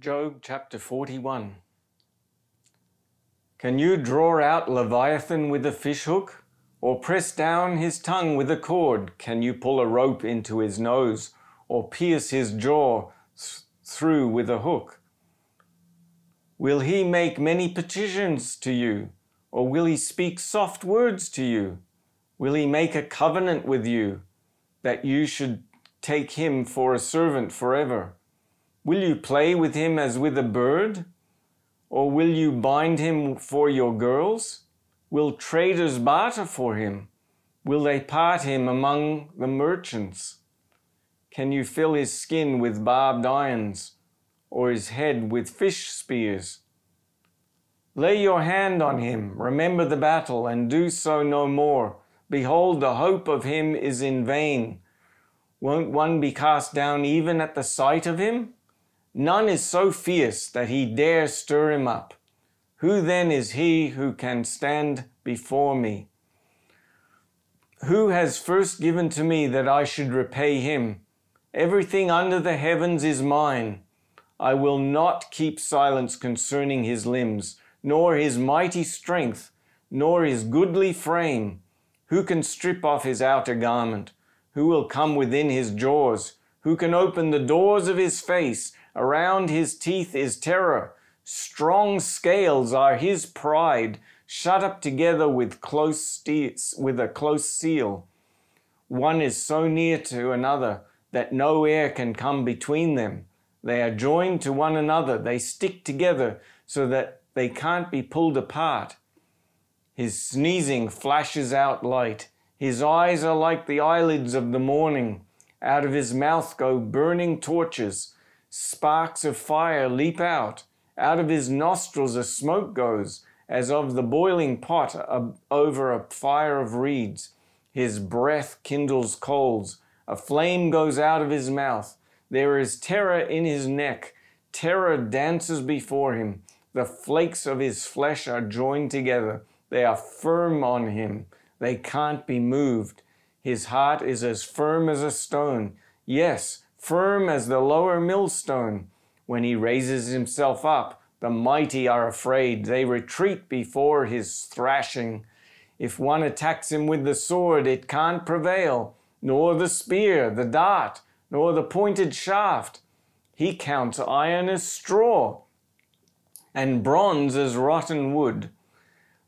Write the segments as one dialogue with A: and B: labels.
A: Job chapter 41. Can you draw out Leviathan with a fishhook? Or press down his tongue with a cord? Can you pull a rope into his nose? Or pierce his jaw th- through with a hook? Will he make many petitions to you? Or will he speak soft words to you? Will he make a covenant with you that you should take him for a servant forever? Will you play with him as with a bird? Or will you bind him for your girls? Will traders barter for him? Will they part him among the merchants? Can you fill his skin with barbed irons, or his head with fish spears? Lay your hand on him, remember the battle, and do so no more. Behold, the hope of him is in vain. Won't one be cast down even at the sight of him? None is so fierce that he dare stir him up. Who then is he who can stand before me? Who has first given to me that I should repay him? Everything under the heavens is mine. I will not keep silence concerning his limbs, nor his mighty strength, nor his goodly frame. Who can strip off his outer garment? Who will come within his jaws? Who can open the doors of his face? Around his teeth is terror. Strong scales are his pride, shut up together with close with a close seal. One is so near to another that no air can come between them. They are joined to one another. They stick together so that they can't be pulled apart. His sneezing flashes out light. His eyes are like the eyelids of the morning. Out of his mouth go burning torches. Sparks of fire leap out. Out of his nostrils a smoke goes, as of the boiling pot over a fire of reeds. His breath kindles coals. A flame goes out of his mouth. There is terror in his neck. Terror dances before him. The flakes of his flesh are joined together. They are firm on him. They can't be moved. His heart is as firm as a stone. Yes, firm as the lower millstone. When he raises himself up, the mighty are afraid. They retreat before his thrashing. If one attacks him with the sword, it can't prevail, nor the spear, the dart, nor the pointed shaft. He counts iron as straw, and bronze as rotten wood.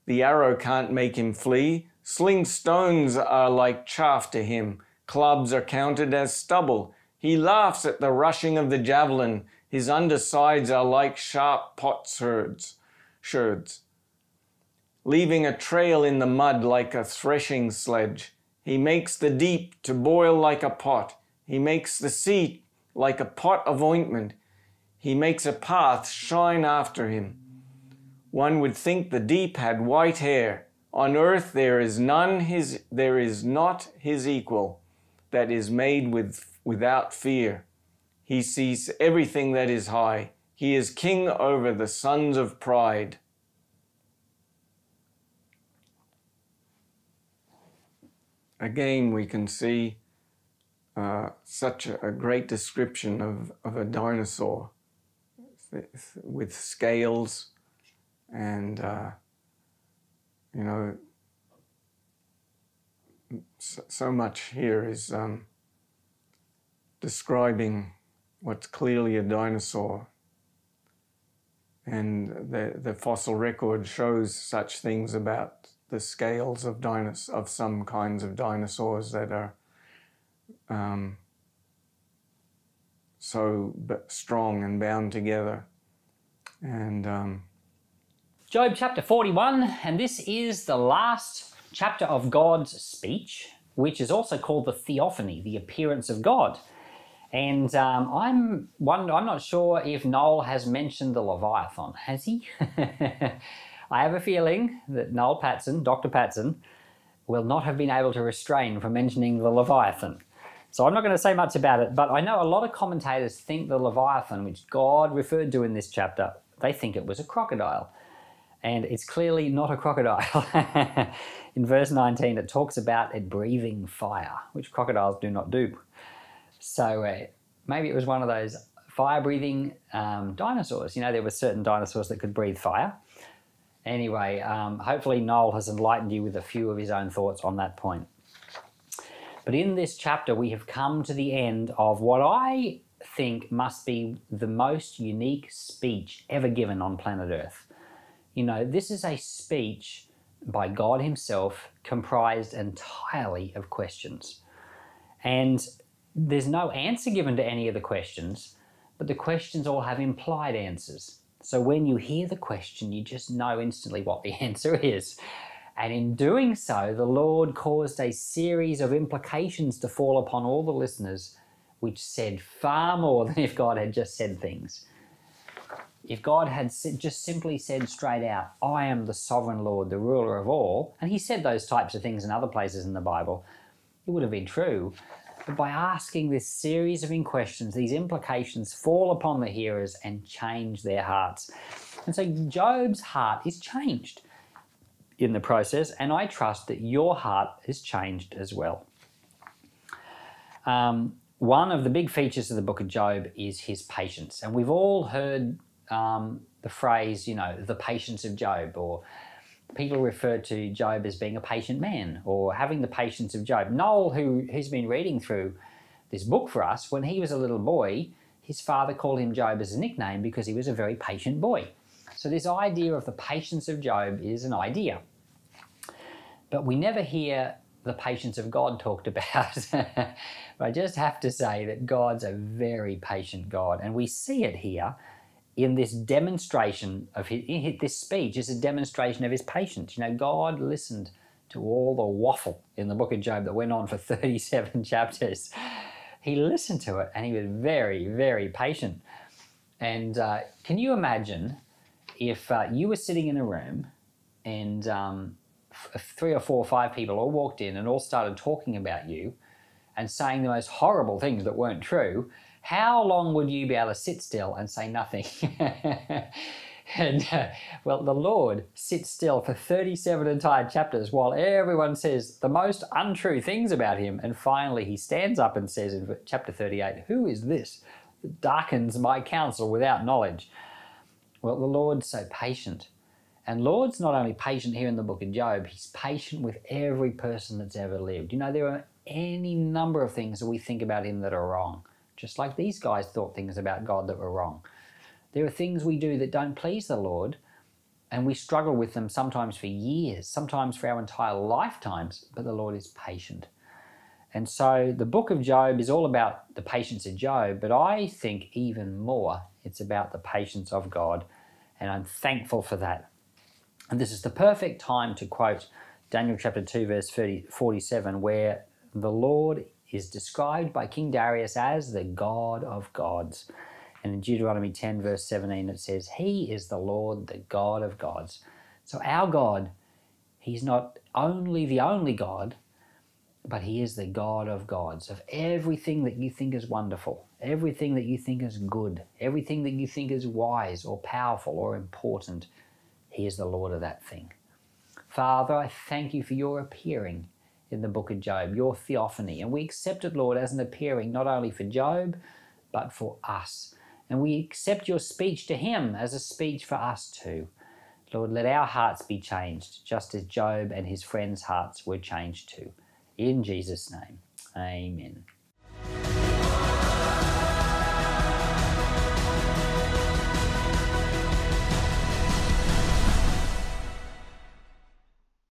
A: The arrow can't make him flee. Sling stones are like chaff to him. Clubs are counted as stubble. He laughs at the rushing of the javelin. His undersides are like sharp potsherds, sherds, leaving a trail in the mud like a threshing sledge. He makes the deep to boil like a pot. He makes the sea like a pot of ointment. He makes a path shine after him. One would think the deep had white hair. On earth there is none his there is not his equal that is made with without fear. He sees everything that is high. He is king over the sons of pride. Again, we can see uh, such a, great description of, of a dinosaur with scales and, uh, you know, so, so much here is um, describing what's clearly a dinosaur. And the, the fossil record shows such things about the scales of dinos- of some kinds of dinosaurs that are um, so strong and bound together. And um,
B: Job chapter 41, and this is the last chapter of God's speech, which is also called the theophany, the appearance of God. And um, I'm I'm not sure if Noel has mentioned the Leviathan. Has he? I have a feeling that Noel Patson, Dr. Patson, will not have been able to restrain from mentioning the Leviathan. So I'm not going to say much about it, but I know a lot of commentators think the Leviathan, which God referred to in this chapter, they think it was a crocodile. And it's clearly not a crocodile. in verse 19, it talks about it breathing fire, which crocodiles do not do. So uh, maybe it was one of those fire breathing um, dinosaurs. You know, there were certain dinosaurs that could breathe fire. Anyway, um, hopefully, Noel has enlightened you with a few of his own thoughts on that point. But in this chapter, we have come to the end of what I think must be the most unique speech ever given on planet Earth. You know, this is a speech by God Himself comprised entirely of questions. And there's no answer given to any of the questions, but the questions all have implied answers. So when you hear the question, you just know instantly what the answer is. And in doing so, the Lord caused a series of implications to fall upon all the listeners, which said far more than if God had just said things. If God had just simply said straight out, I am the sovereign Lord, the ruler of all, and he said those types of things in other places in the Bible, it would have been true. But by asking this series of questions, these implications fall upon the hearers and change their hearts. And so Job's heart is changed in the process, and I trust that your heart is changed as well. Um, one of the big features of the book of Job is his patience, and we've all heard um, the phrase, you know, the patience of Job, or people refer to Job as being a patient man or having the patience of Job. Noel, who, who's been reading through this book for us, when he was a little boy, his father called him Job as a nickname because he was a very patient boy. So, this idea of the patience of Job is an idea. But we never hear the patience of God talked about. I just have to say that God's a very patient God, and we see it here in this demonstration of his, this speech is a demonstration of his patience. You know, God listened to all the waffle in the book of Job that went on for 37 chapters. He listened to it and he was very, very patient. And uh, can you imagine if uh, you were sitting in a room and um, three or four or five people all walked in and all started talking about you and saying the most horrible things that weren't true? How long would you be able to sit still and say nothing? and uh, well, the Lord sits still for 37 entire chapters while everyone says the most untrue things about him. And finally, he stands up and says in chapter 38, Who is this that darkens my counsel without knowledge? Well, the Lord's so patient. And Lord's not only patient here in the book of Job, he's patient with every person that's ever lived. You know, there are any number of things that we think about him that are wrong just like these guys thought things about God that were wrong. There are things we do that don't please the Lord, and we struggle with them sometimes for years, sometimes for our entire lifetimes, but the Lord is patient. And so the book of Job is all about the patience of Job, but I think even more it's about the patience of God, and I'm thankful for that. And this is the perfect time to quote Daniel chapter 2, verse 30, 47, where the Lord is described by King Darius as the God of gods. And in Deuteronomy 10, verse 17, it says, He is the Lord, the God of gods. So our God, He's not only the only God, but He is the God of gods, of everything that you think is wonderful, everything that you think is good, everything that you think is wise or powerful or important. He is the Lord of that thing. Father, I thank you for your appearing in the book of Job, your theophany. And we accept it, Lord, as an appearing not only for Job, but for us. And we accept your speech to him as a speech for us too. Lord, let our hearts be changed, just as Job and his friends' hearts were changed too. In Jesus' name, amen.